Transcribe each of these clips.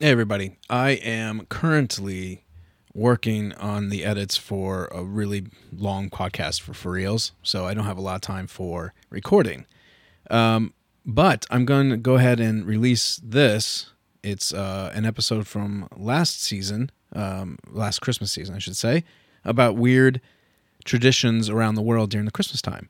Hey, everybody. I am currently working on the edits for a really long podcast for For Reals, so I don't have a lot of time for recording. Um, but I'm going to go ahead and release this. It's uh, an episode from last season, um, last Christmas season, I should say, about weird traditions around the world during the Christmas time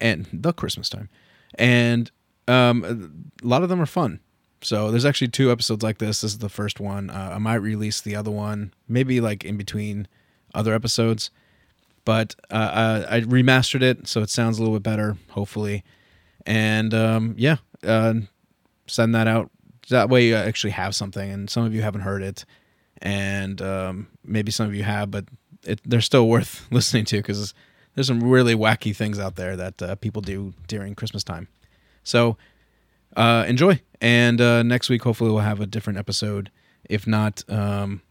and the Christmas time. And um, a lot of them are fun. So there's actually two episodes like this. This is the first one. Uh, I might release the other one, maybe like in between other episodes. But uh, I, I remastered it, so it sounds a little bit better, hopefully. And um, yeah, uh, send that out. That way, you actually have something. And some of you haven't heard it, and um, maybe some of you have, but it, they're still worth listening to because there's some really wacky things out there that uh, people do during Christmas time. So uh, enjoy. And uh, next week, hopefully, we'll have a different episode. If not, um,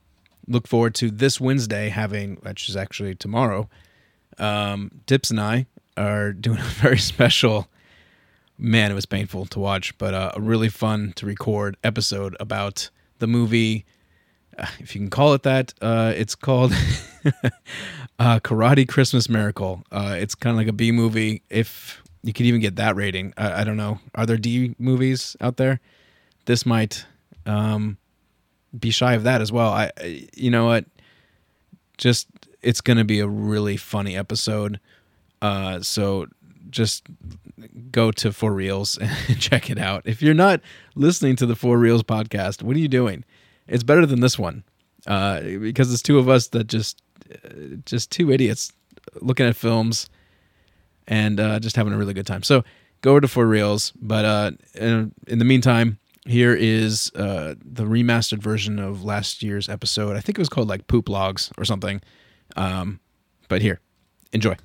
look forward to this Wednesday having, which is actually tomorrow. Um, Dips and I are doing a very special. Man, it was painful to watch, but uh, a really fun to record episode about the movie. Uh, if you can call it that, uh, it's called uh, Karate Christmas Miracle. Uh, it's kind of like a B movie. If you could even get that rating. I, I don't know. Are there D movies out there? This might um, be shy of that as well. I, you know what? Just it's going to be a really funny episode. Uh, so just go to For Reals and check it out. If you're not listening to the For Reals podcast, what are you doing? It's better than this one uh, because it's two of us that just uh, just two idiots looking at films and uh, just having a really good time. So go over to For Reals. But uh, in, in, the meantime, here is uh, the remastered version of last year's episode. I think it was called like Poop Logs or something. Um, but here, enjoy.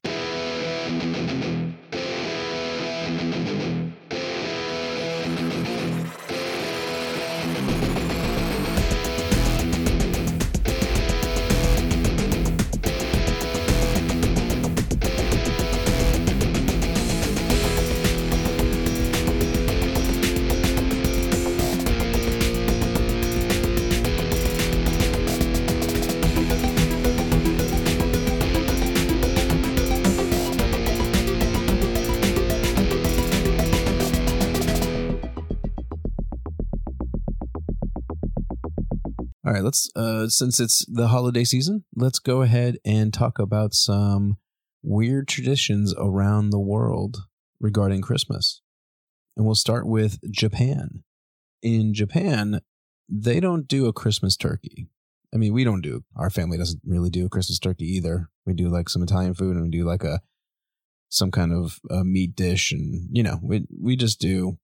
All right, let's uh since it's the holiday season, let's go ahead and talk about some weird traditions around the world regarding Christmas. And we'll start with Japan. In Japan, they don't do a Christmas turkey. I mean, we don't do. Our family doesn't really do a Christmas turkey either. We do like some Italian food and we do like a some kind of a meat dish and you know, we we just do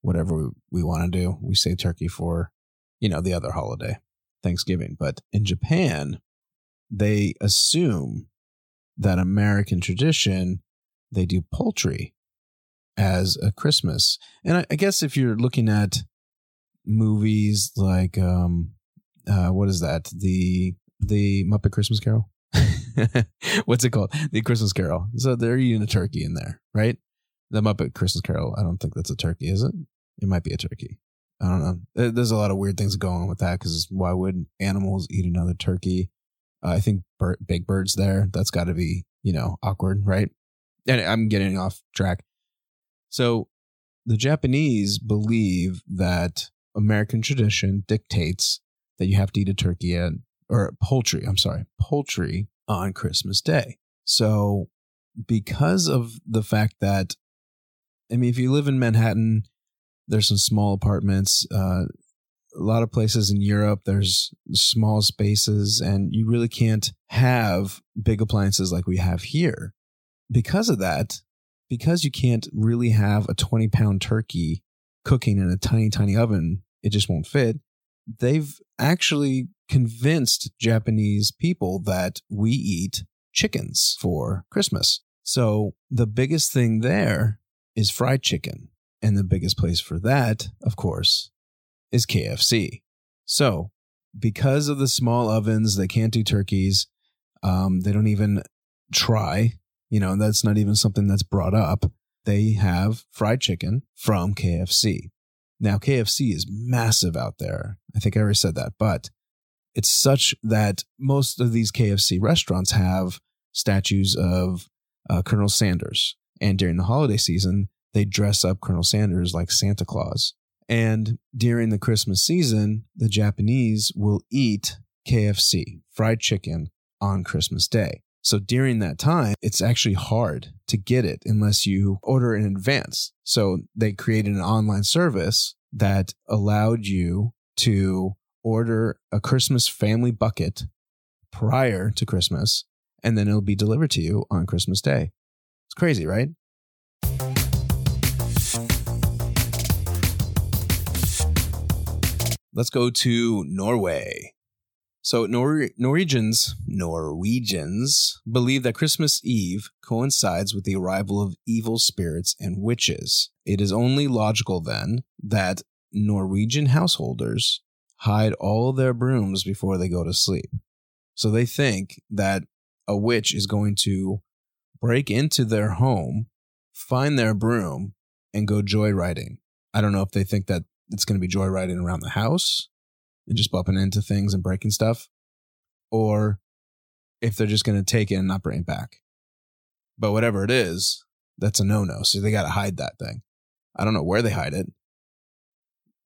whatever we, we want to do. We say turkey for, you know, the other holiday. Thanksgiving. But in Japan, they assume that American tradition, they do poultry as a Christmas. And I, I guess if you're looking at movies like um uh what is that? The the Muppet Christmas Carol? What's it called? The Christmas Carol. So they're eating a turkey in there, right? The Muppet Christmas Carol. I don't think that's a turkey, is it? It might be a turkey. I don't know. There's a lot of weird things going on with that because why would animals eat another turkey? Uh, I think Big Bird's there. That's got to be, you know, awkward, right? And I'm getting off track. So the Japanese believe that American tradition dictates that you have to eat a turkey and, or poultry, I'm sorry, poultry on Christmas Day. So because of the fact that, I mean, if you live in Manhattan, there's some small apartments. Uh, a lot of places in Europe, there's small spaces, and you really can't have big appliances like we have here. Because of that, because you can't really have a 20 pound turkey cooking in a tiny, tiny oven, it just won't fit. They've actually convinced Japanese people that we eat chickens for Christmas. So the biggest thing there is fried chicken. And the biggest place for that, of course, is KFC. So, because of the small ovens, they can't do turkeys. Um, they don't even try. You know, that's not even something that's brought up. They have fried chicken from KFC. Now, KFC is massive out there. I think I already said that, but it's such that most of these KFC restaurants have statues of uh, Colonel Sanders. And during the holiday season, they dress up Colonel Sanders like Santa Claus. And during the Christmas season, the Japanese will eat KFC, fried chicken, on Christmas Day. So during that time, it's actually hard to get it unless you order in advance. So they created an online service that allowed you to order a Christmas family bucket prior to Christmas, and then it'll be delivered to you on Christmas Day. It's crazy, right? Let's go to Norway. So Nor- Norwegians, Norwegians believe that Christmas Eve coincides with the arrival of evil spirits and witches. It is only logical then that Norwegian householders hide all their brooms before they go to sleep. So they think that a witch is going to break into their home, find their broom, and go joyriding. I don't know if they think that it's going to be joyriding around the house and just bumping into things and breaking stuff, or if they're just going to take it and not bring it back. But whatever it is, that's a no no. So they got to hide that thing. I don't know where they hide it.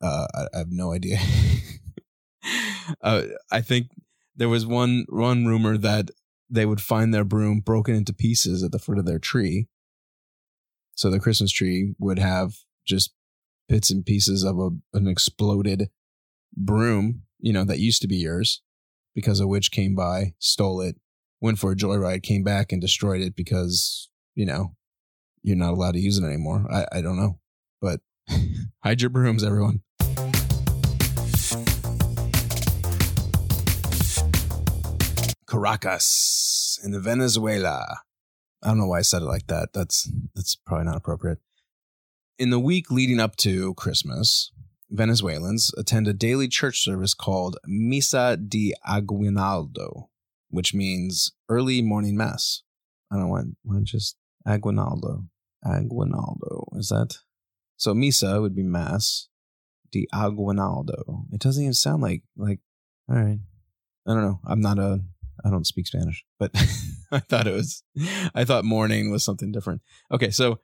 Uh, I, I have no idea. uh, I think there was one one rumor that they would find their broom broken into pieces at the foot of their tree. So the Christmas tree would have just bits and pieces of a, an exploded broom, you know, that used to be yours because a witch came by, stole it, went for a joyride, came back and destroyed it because, you know, you're not allowed to use it anymore. I, I don't know. But hide your brooms, everyone. Caracas in Venezuela. I don't know why I said it like that. That's that's probably not appropriate. In the week leading up to Christmas, Venezuelans attend a daily church service called Misa de Aguinaldo, which means early morning mass. I don't want, why just Aguinaldo. Aguinaldo. Is that? So Misa would be mass. De Aguinaldo. It doesn't even sound like, like, all right. I don't know. I'm not a, I don't speak Spanish, but I thought it was, I thought morning was something different. Okay. So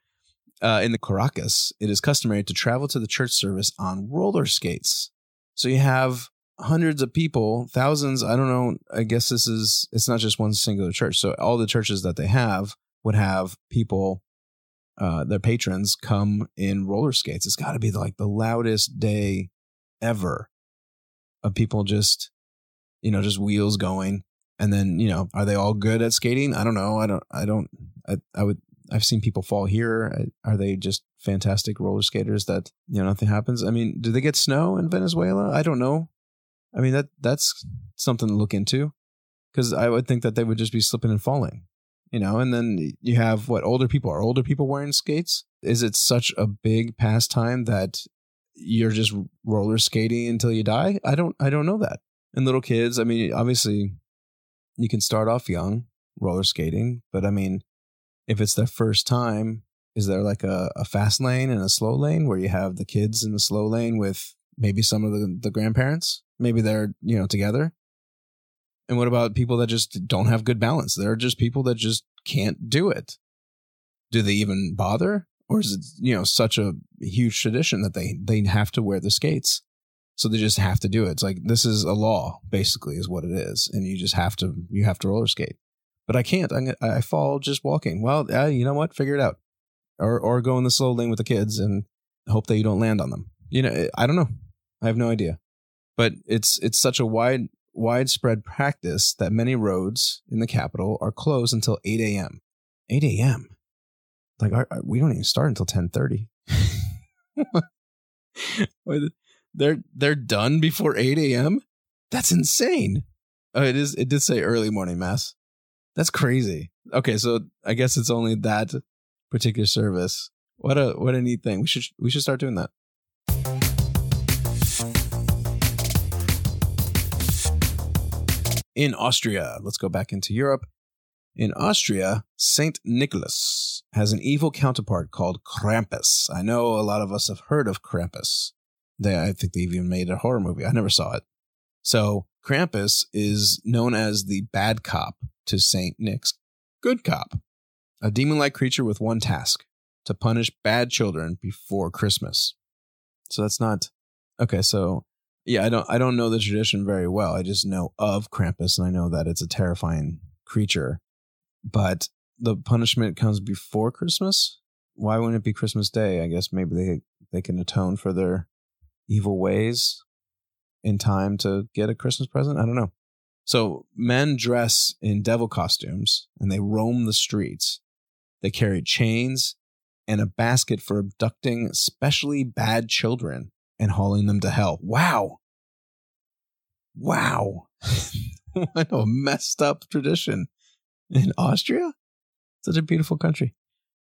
uh, in the Caracas, it is customary to travel to the church service on roller skates. So you have hundreds of people, thousands. I don't know. I guess this is, it's not just one singular church. So all the churches that they have would have people, uh, their patrons come in roller skates. It's got to be like the loudest day ever of people just, you know, just wheels going. And then, you know, are they all good at skating? I don't know. I don't, I don't, I, I would I've seen people fall here. Are they just fantastic roller skaters that you know nothing happens? I mean, do they get snow in Venezuela? I don't know. I mean that that's something to look into because I would think that they would just be slipping and falling, you know. And then you have what older people are older people wearing skates. Is it such a big pastime that you're just roller skating until you die? I don't I don't know that. And little kids, I mean, obviously, you can start off young roller skating, but I mean if it's their first time, is there like a, a fast lane and a slow lane where you have the kids in the slow lane with maybe some of the, the grandparents? Maybe they're, you know, together. And what about people that just don't have good balance? There are just people that just can't do it. Do they even bother? Or is it, you know, such a huge tradition that they, they have to wear the skates? So they just have to do it. It's like this is a law, basically, is what it is, and you just have to you have to roller skate but I can't. I, I fall just walking. Well, uh, you know what? Figure it out, or or go in the slow lane with the kids and hope that you don't land on them. You know, I don't know. I have no idea. But it's it's such a wide widespread practice that many roads in the capital are closed until 8 a.m. 8 a.m. Like our, our, we don't even start until 10:30. they're they're done before 8 a.m. That's insane. Oh, it is. It did say early morning mass. That's crazy. Okay, so I guess it's only that particular service. What a what a neat thing. We should we should start doing that. In Austria, let's go back into Europe. In Austria, Saint Nicholas has an evil counterpart called Krampus. I know a lot of us have heard of Krampus. They, I think they've even made a horror movie. I never saw it. So Krampus is known as the bad cop to Saint Nick's good cop, a demon-like creature with one task: to punish bad children before Christmas. So that's not okay. So yeah, I don't I don't know the tradition very well. I just know of Krampus and I know that it's a terrifying creature. But the punishment comes before Christmas. Why wouldn't it be Christmas Day? I guess maybe they they can atone for their evil ways in time to get a Christmas present. I don't know. So men dress in devil costumes and they roam the streets. They carry chains and a basket for abducting especially bad children and hauling them to hell. Wow. Wow. what a messed up tradition in Austria. Such a beautiful country.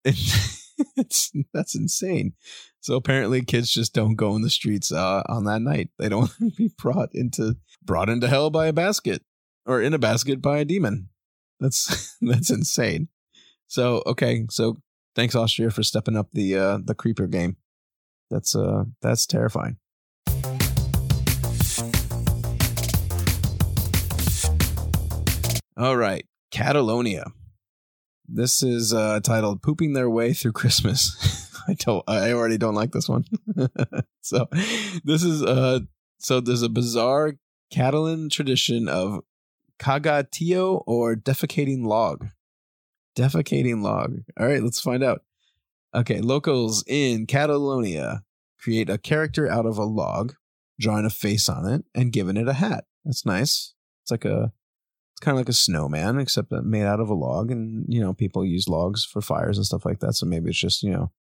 it's that's insane. So apparently kids just don't go in the streets uh, on that night. They don't be brought into brought into hell by a basket or in a basket by a demon. That's that's insane. So okay, so thanks Austria for stepping up the uh the creeper game. That's uh that's terrifying. All right, Catalonia. This is uh titled "Pooping Their Way Through Christmas." I don't. I already don't like this one. so, this is uh. So there's a bizarre Catalan tradition of Caga Tió or defecating log. Defecating log. All right, let's find out. Okay, locals in Catalonia create a character out of a log, drawing a face on it, and giving it a hat. That's nice. It's like a, it's kind of like a snowman, except uh, made out of a log. And you know, people use logs for fires and stuff like that. So maybe it's just you know,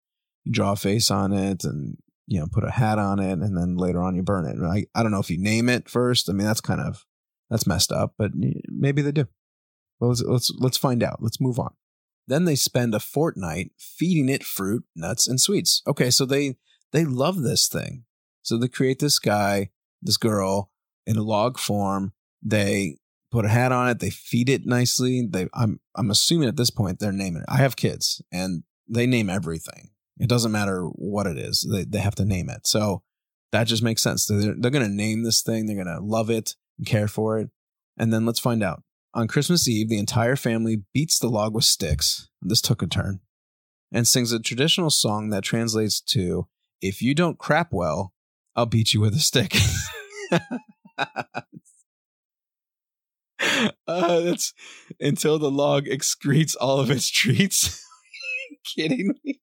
you draw a face on it and you know, put a hat on it, and then later on you burn it. I I don't know if you name it first. I mean, that's kind of that's messed up, but maybe they do. Well, let's let's let's find out. Let's move on. Then they spend a fortnight feeding it fruit, nuts, and sweets. Okay, so they they love this thing. So they create this guy, this girl in a log form. They put a hat on it. They feed it nicely. They I'm I'm assuming at this point they're naming it. I have kids and they name everything. It doesn't matter what it is. They they have to name it. So that just makes sense. They're, they're going to name this thing. They're going to love it and care for it. And then let's find out. On Christmas Eve, the entire family beats the log with sticks. This took a turn. And sings a traditional song that translates to If you don't crap well, I'll beat you with a stick. uh, that's until the log excretes all of its treats. kidding me?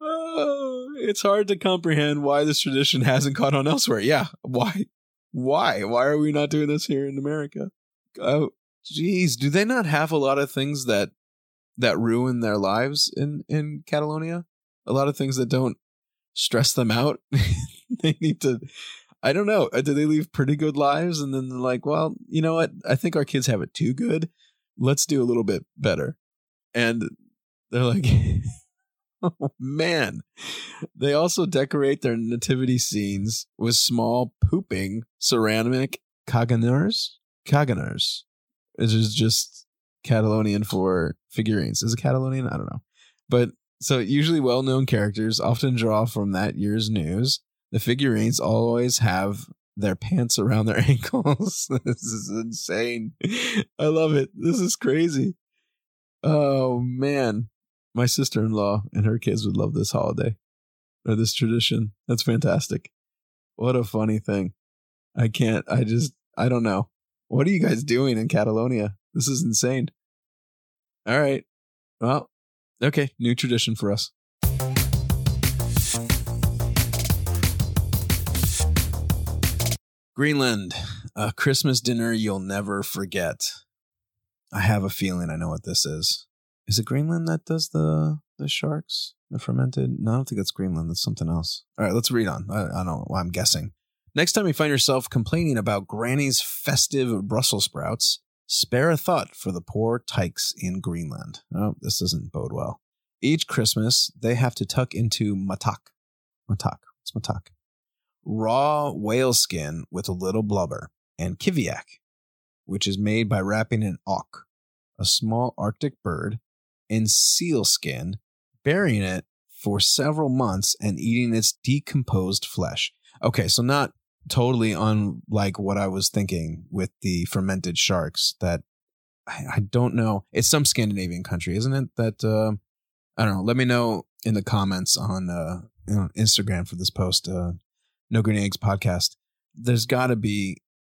Oh, it's hard to comprehend why this tradition hasn't caught on elsewhere. Yeah, why? Why? Why are we not doing this here in America? Oh, geez, do they not have a lot of things that that ruin their lives in in Catalonia? A lot of things that don't stress them out. they need to. I don't know. Uh, do they leave pretty good lives and then they're like, well, you know what? I think our kids have it too good. Let's do a little bit better. And they're like. Oh man. They also decorate their nativity scenes with small pooping ceramic caganers. Caganers. Is just Catalonian for figurines. Is it Catalonian? I don't know. But so usually well known characters often draw from that year's news. The figurines always have their pants around their ankles. this is insane. I love it. This is crazy. Oh man my sister in law and her kids would love this holiday or this tradition. That's fantastic. What a funny thing. I can't, I just, I don't know. What are you guys doing in Catalonia? This is insane. All right. Well, okay. New tradition for us. Greenland, a Christmas dinner you'll never forget. I have a feeling I know what this is. Is it Greenland that does the the sharks? The fermented? No, I don't think that's Greenland. That's something else. All right, let's read on. I, I don't know why I'm guessing. Next time you find yourself complaining about Granny's festive Brussels sprouts, spare a thought for the poor tykes in Greenland. Oh, this doesn't bode well. Each Christmas, they have to tuck into mattak. Mattak. What's mattak? Raw whale skin with a little blubber, and kiviak, which is made by wrapping an auk, a small Arctic bird, in seal skin, burying it for several months and eating its decomposed flesh. Okay, so not totally unlike what I was thinking with the fermented sharks that I, I don't know. It's some Scandinavian country, isn't it? That uh, I don't know. Let me know in the comments on uh, you know, Instagram for this post. Uh, no Green Eggs podcast. There's got to be.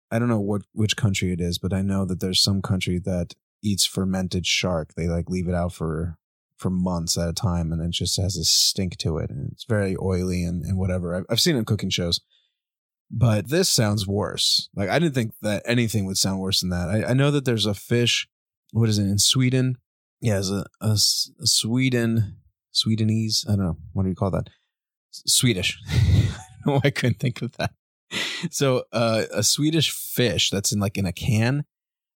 I don't know what which country it is, but I know that there's some country that eats fermented shark. They like leave it out for for months at a time, and it just has a stink to it, and it's very oily and, and whatever. I've, I've seen it in cooking shows, but this sounds worse. Like I didn't think that anything would sound worse than that. I, I know that there's a fish. What is it in Sweden? Yeah, it's a, a, a Sweden Swedenese. I don't know what do you call that? Swedish. no, I couldn't think of that. So uh, a Swedish fish that's in like in a can,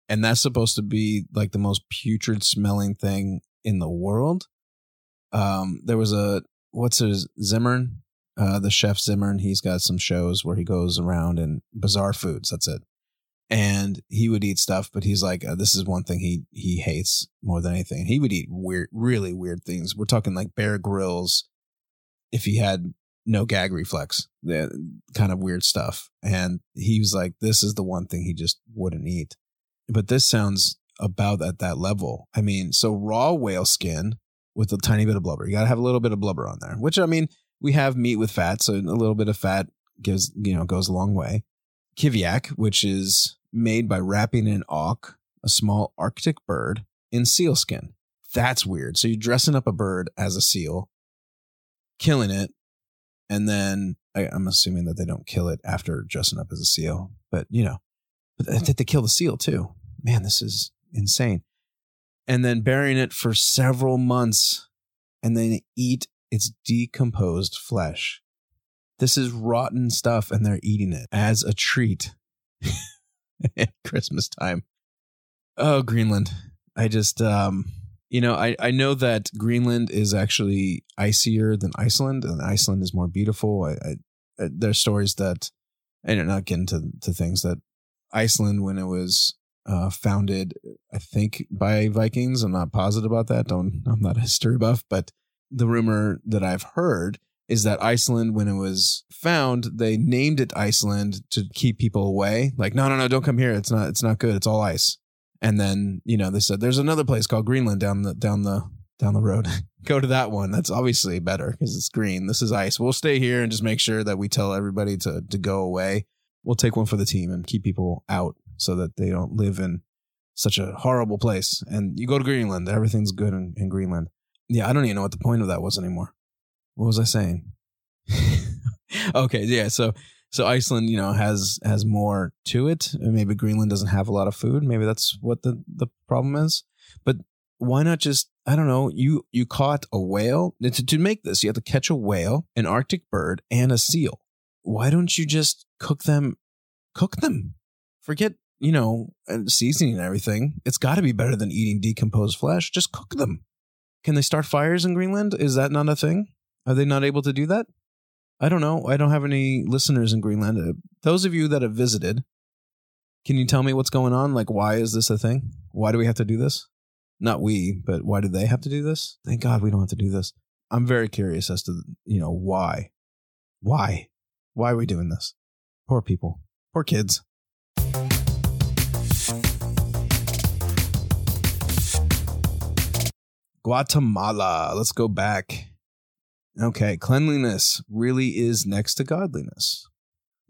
and that's supposed to be like the most putrid smelling thing in the world. Um, there was a what's his Zimmern, uh, the chef Zimmern. He's got some shows where he goes around and bizarre foods. That's it. And he would eat stuff, but he's like, uh, this is one thing he he hates more than anything. He would eat weird, really weird things. We're talking like Bear Grylls. If he had no gag reflex, kind of weird stuff. And he was like, this is the one thing he just wouldn't eat. But this sounds about at that level. I mean, so raw whale skin with a tiny bit of blubber. You got to have a little bit of blubber on there, which I mean, we have meat with fat, so a little bit of fat gives, you know, goes a long way. Kiviak, which is made by wrapping an auk, a small Arctic bird, in seal skin. That's weird. So you're dressing up a bird as a seal, killing it, and then I, am assuming that they don't kill it after dressing up as a seal, but you know, but they kill the seal too. Man, this is insane. And then burying it for several months and then eat its decomposed flesh. This is rotten stuff and they're eating it as a treat at Christmas time. Oh, Greenland. I just um you know, I, I know that Greenland is actually icier than Iceland, and Iceland is more beautiful. I, I, I there's stories that, and not getting to, to things that Iceland, when it was uh, founded, I think, by Vikings. I'm not positive about that. Don't I'm not a history buff, but the rumor that I've heard is that Iceland, when it was found, they named it Iceland to keep people away. Like, no, no, no, don't come here. It's not. It's not good. It's all ice. And then you know they said there's another place called Greenland down the down the down the road. Go to that one. That's obviously better because it's green. This is ice. We'll stay here and just make sure that we tell everybody to to go away. We'll take one for the team and keep people out so that they don't live in such a horrible place. And you go to Greenland, everything's good in, in Greenland. Yeah, I don't even know what the point of that was anymore. What was I saying? okay, yeah, so so Iceland, you know, has has more to it. Maybe Greenland doesn't have a lot of food. Maybe that's what the the problem is. But why not just I don't know, you you caught a whale. To, to make this, you have to catch a whale, an arctic bird, and a seal. Why don't you just cook them cook them? Forget you know, uh, seasoning and everything, it's got to be better than eating decomposed flesh. Just cook them. Can they start fires in Greenland? Is that not a thing? Are they not able to do that? I don't know. I don't have any listeners in Greenland. Uh, those of you that have visited, can you tell me what's going on? Like, why is this a thing? Why do we have to do this? Not we, but why do they have to do this? Thank God we don't have to do this. I'm very curious as to, you know, why. Why? Why are we doing this? Poor people. Poor kids. Guatemala. Let's go back. Okay, cleanliness really is next to godliness.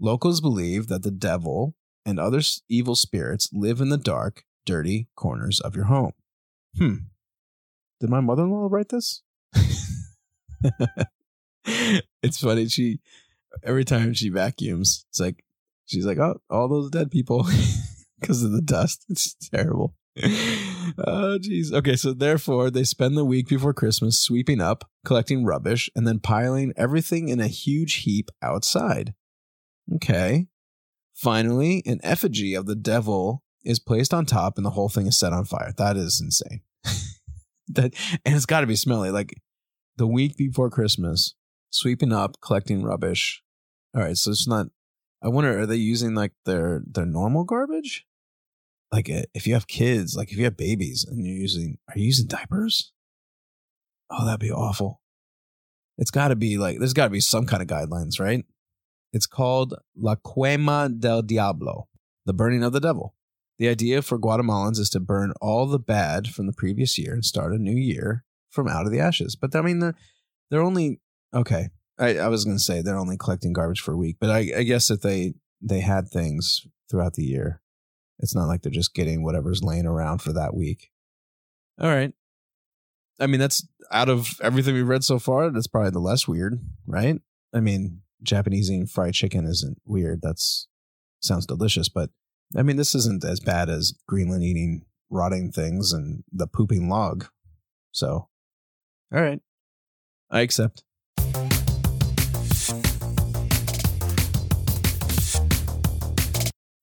Locals believe that the devil and other evil spirits live in the dark, dirty corners of your home. Hmm. Did my mother in law write this? it's funny. She, every time she vacuums, it's like, she's like, oh, all those dead people because of the dust. It's terrible oh, jeez. Okay, so therefore, they spend the week before Christmas sweeping up, collecting rubbish, and then piling everything in a huge heap outside. Okay. Finally, an effigy of the devil is placed on top, and the whole thing is set on fire. That is insane. that and it's got to be smelly. Like the week before Christmas, sweeping up, collecting rubbish. All right, so it's not. I wonder, are they using like their their normal garbage? Like uh, if you have kids, like if you have babies and you're using, are you using diapers? Oh, that'd be awful. It's got to be like there's got to be some kind of guidelines, right? It's called La Quema del Diablo, the burning of the devil. The idea for Guatemalans is to burn all the bad from the previous year and start a new year from out of the ashes. But I mean, they're, they're only okay. I, I was going to say they're only collecting garbage for a week, but I, I guess if they they had things throughout the year, it's not like they're just getting whatever's laying around for that week. All right. I mean, that's out of everything we've read so far, that's probably the less weird, right? I mean, Japanese eating fried chicken isn't weird. That's sounds delicious, but I mean, this isn't as bad as Greenland eating rotting things and the pooping log. So, all right, I accept.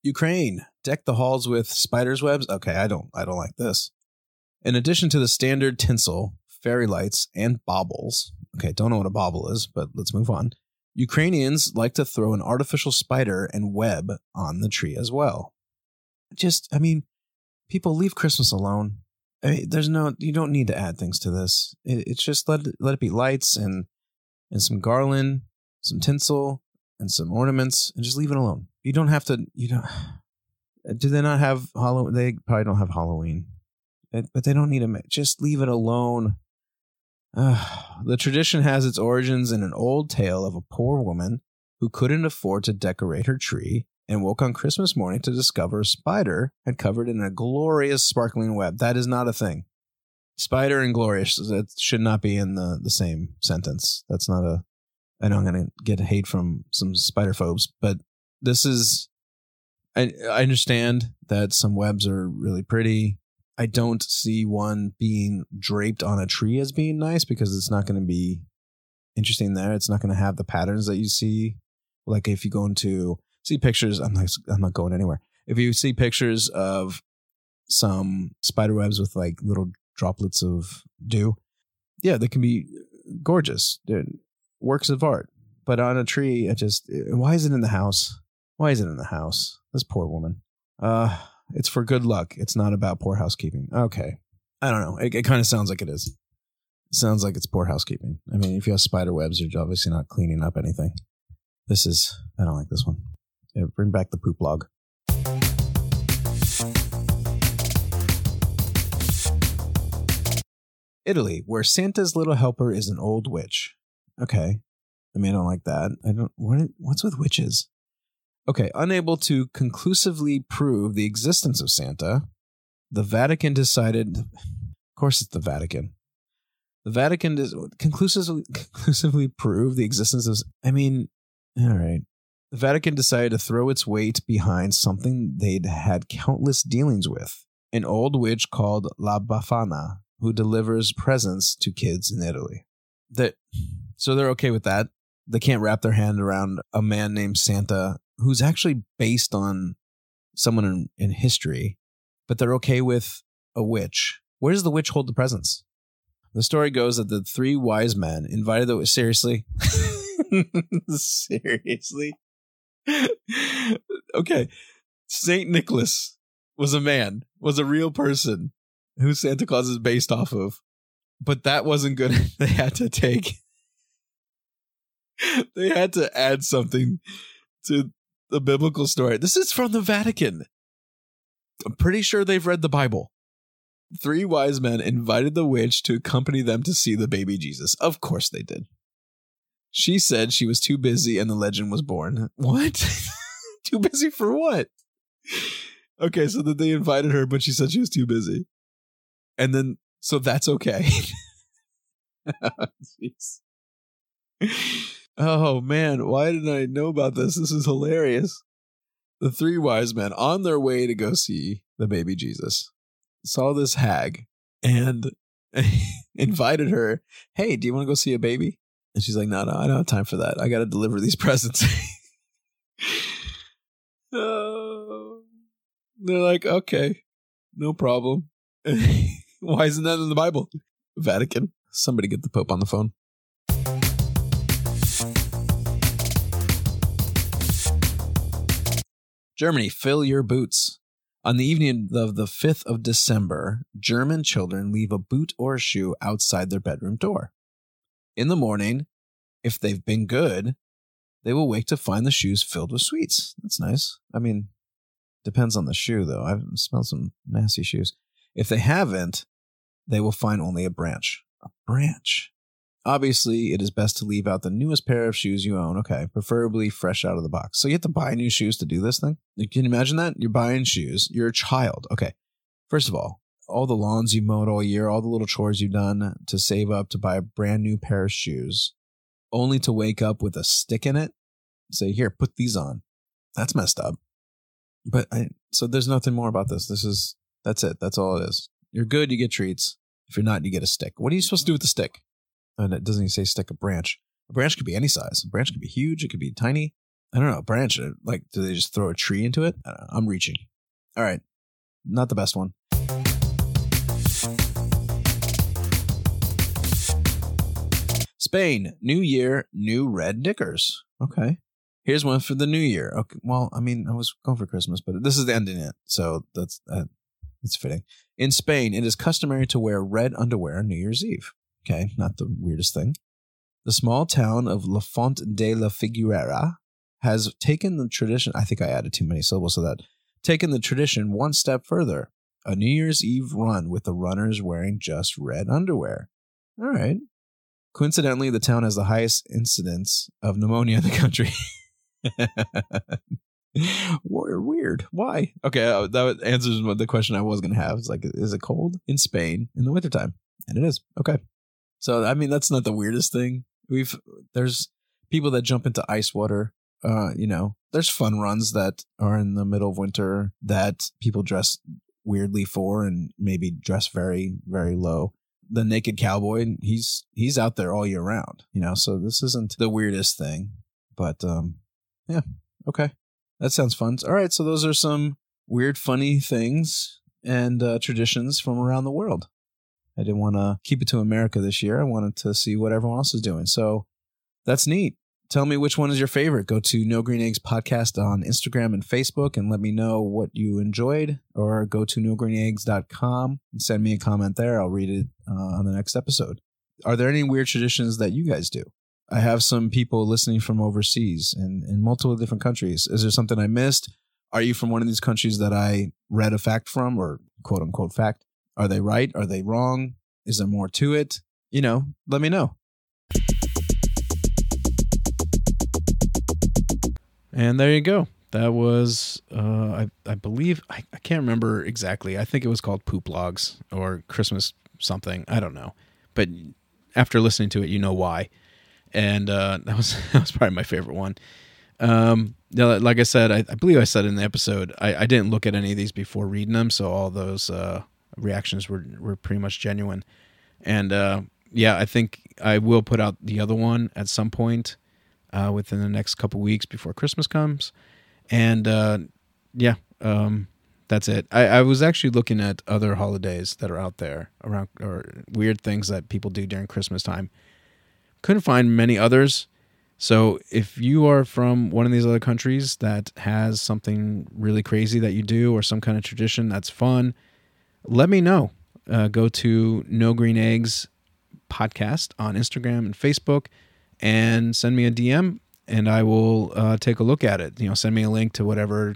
Ukraine deck the halls with spiders webs. Okay, I don't I don't like this. In addition to the standard tinsel, fairy lights, and baubles. Okay, don't know what a bauble is, but let's move on. Ukrainians like to throw an artificial spider and web on the tree as well. Just, I mean, people leave Christmas alone. I mean, there's no, you don't need to add things to this. It, it's just let let it be lights and and some garland, some tinsel, and some ornaments, and just leave it alone. You don't have to. You don't. Do they not have Halloween? They probably don't have Halloween, but they don't need to. Just leave it alone. Uh, the tradition has its origins in an old tale of a poor woman who couldn't afford to decorate her tree and woke on Christmas morning to discover a spider had covered in a glorious sparkling web. That is not a thing. Spider and glorious that should not be in the, the same sentence. That's not a. I know I'm going to get hate from some spider phobes, but this is. I, understand that some webs are really pretty. I don't see one being draped on a tree as being nice because it's not going to be interesting there. It's not going to have the patterns that you see. Like if you go into see pictures, I'm not I'm not going anywhere. If you see pictures of some spider webs with like little droplets of dew, yeah, they can be gorgeous. They're works of art. But on a tree, it just why is it in the house? Why is it in the house? This poor woman. Uh it's for good luck. It's not about poor housekeeping. Okay. I don't know. It, it kind of sounds like it is. It sounds like it's poor housekeeping. I mean, if you have spider webs, you're obviously not cleaning up anything. This is, I don't like this one. Yeah, bring back the poop log. Italy, where Santa's little helper is an old witch. Okay. I mean, I don't like that. I don't, what, what's with witches? Okay, unable to conclusively prove the existence of Santa, the Vatican decided. Of course, it's the Vatican. The Vatican does conclusively conclusively prove the existence of. I mean, all right. The Vatican decided to throw its weight behind something they'd had countless dealings with an old witch called La Befana, who delivers presents to kids in Italy. That, so they're okay with that. They can't wrap their hand around a man named Santa who's actually based on someone in, in history, but they're okay with a witch. Where does the witch hold the presents? The story goes that the three wise men invited the seriously, seriously. okay, Saint Nicholas was a man, was a real person who Santa Claus is based off of, but that wasn't good. they had to take, they had to add something to the biblical story. This is from the Vatican. I'm pretty sure they've read the Bible. Three wise men invited the witch to accompany them to see the baby Jesus. Of course they did. She said she was too busy and the legend was born. What? too busy for what? Okay, so that they invited her, but she said she was too busy. And then, so that's okay. Jeez. Oh man, why didn't I know about this? This is hilarious. The three wise men on their way to go see the baby Jesus saw this hag and invited her, Hey, do you want to go see a baby? And she's like, No, no, I don't have time for that. I got to deliver these presents. oh. They're like, Okay, no problem. Why isn't that in the Bible? Vatican. Somebody get the Pope on the phone. Germany, fill your boots. On the evening of the 5th of December, German children leave a boot or a shoe outside their bedroom door. In the morning, If they've been good, they will wake to find the shoes filled with sweets. That's nice. I mean, depends on the shoe, though. I've smelled some nasty shoes. If they haven't, they will find only a branch. A branch. Obviously, it is best to leave out the newest pair of shoes you own. Okay, preferably fresh out of the box. So you have to buy new shoes to do this thing? Can you imagine that? You're buying shoes. You're a child. Okay. First of all, all the lawns you mowed all year, all the little chores you've done to save up to buy a brand new pair of shoes, only to wake up with a stick in it. Say, here, put these on. That's messed up. But I, so there's nothing more about this. This is, that's it. That's all it is. You're good, you get treats. If you're not, you get a stick. What are you supposed to do with the stick? And it doesn't even say stick a branch. A branch could be any size. A branch could be huge. It could be tiny. I don't know. A branch, uh, like, do they just throw a tree into it? I am reaching. All right. Not the best one. Spain, new year, new red knickers. Okay. Here's one for the new year. Okay. Well, I mean, I was going for Christmas, but this is the ending it. So that's, uh, it's fitting. In Spain, it is customary to wear red underwear on New Year's Eve. Okay. Not the weirdest thing. The small town of La Font de la Figuera has taken the tradition. I think I added too many syllables to that. Taken the tradition one step further. A New Year's Eve run with the runners wearing just red underwear. All right. Coincidentally, the town has the highest incidence of pneumonia in the country. Weird. Why? Okay, uh, that answers the question I was going to have. It's like, is it cold in Spain in the wintertime? And it is. Okay. So, I mean, that's not the weirdest thing. We've, there's people that jump into ice water. Uh, you know, there's fun runs that are in the middle of winter that people dress weirdly for and maybe dress very, very low the naked cowboy he's he's out there all year round you know so this isn't the weirdest thing but um yeah okay that sounds fun all right so those are some weird funny things and uh, traditions from around the world i didn't want to keep it to america this year i wanted to see what everyone else is doing so that's neat tell me which one is your favorite. Go to No Green Eggs Podcast on Instagram and Facebook and let me know what you enjoyed, or go to nogreeneggs.com and send me a comment there. I'll read it uh, on the next episode. Are there any weird traditions that you guys do? I have some people listening from overseas and in multiple different countries. Is there something I missed? Are you from one of these countries that I read a fact from or quote unquote fact? Are they right? Are they wrong? Is there more to it? You know, let me know. And there you go. That was, uh, I, I believe, I, I can't remember exactly. I think it was called Poop Logs or Christmas something. I don't know. But after listening to it, you know why. And uh, that was that was probably my favorite one. Um, like I said, I, I, believe I said in the episode, I, I, didn't look at any of these before reading them, so all those uh, reactions were were pretty much genuine. And uh, yeah, I think I will put out the other one at some point uh, within the next couple weeks before Christmas comes. And uh, yeah, um, that's it. I, I, was actually looking at other holidays that are out there around or weird things that people do during Christmas time. Couldn't find many others. So if you are from one of these other countries that has something really crazy that you do or some kind of tradition that's fun, let me know. Uh, go to No Green Eggs podcast on Instagram and Facebook and send me a DM and I will uh, take a look at it. You know, send me a link to whatever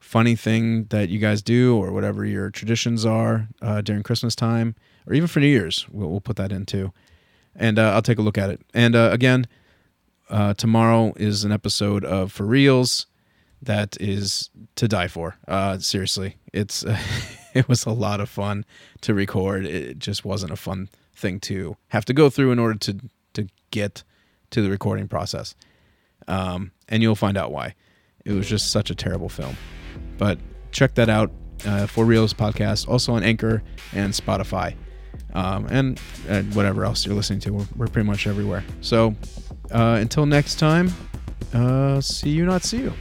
funny thing that you guys do or whatever your traditions are uh, during Christmas time or even for New Year's. We'll, we'll put that in too. And uh, I'll take a look at it. And uh, again, uh, tomorrow is an episode of For Reals that is to die for. Seriously, it's it was a lot of fun to record. It just wasn't a fun thing to have to go through in order to to get to the recording process. Um, and you'll find out why. It was just such a terrible film. But check that out uh, for Reals podcast, also on Anchor and Spotify, um, and, and, whatever else you're listening to. We're, we're pretty much everywhere. So uh, until next time, uh, see you, not see you.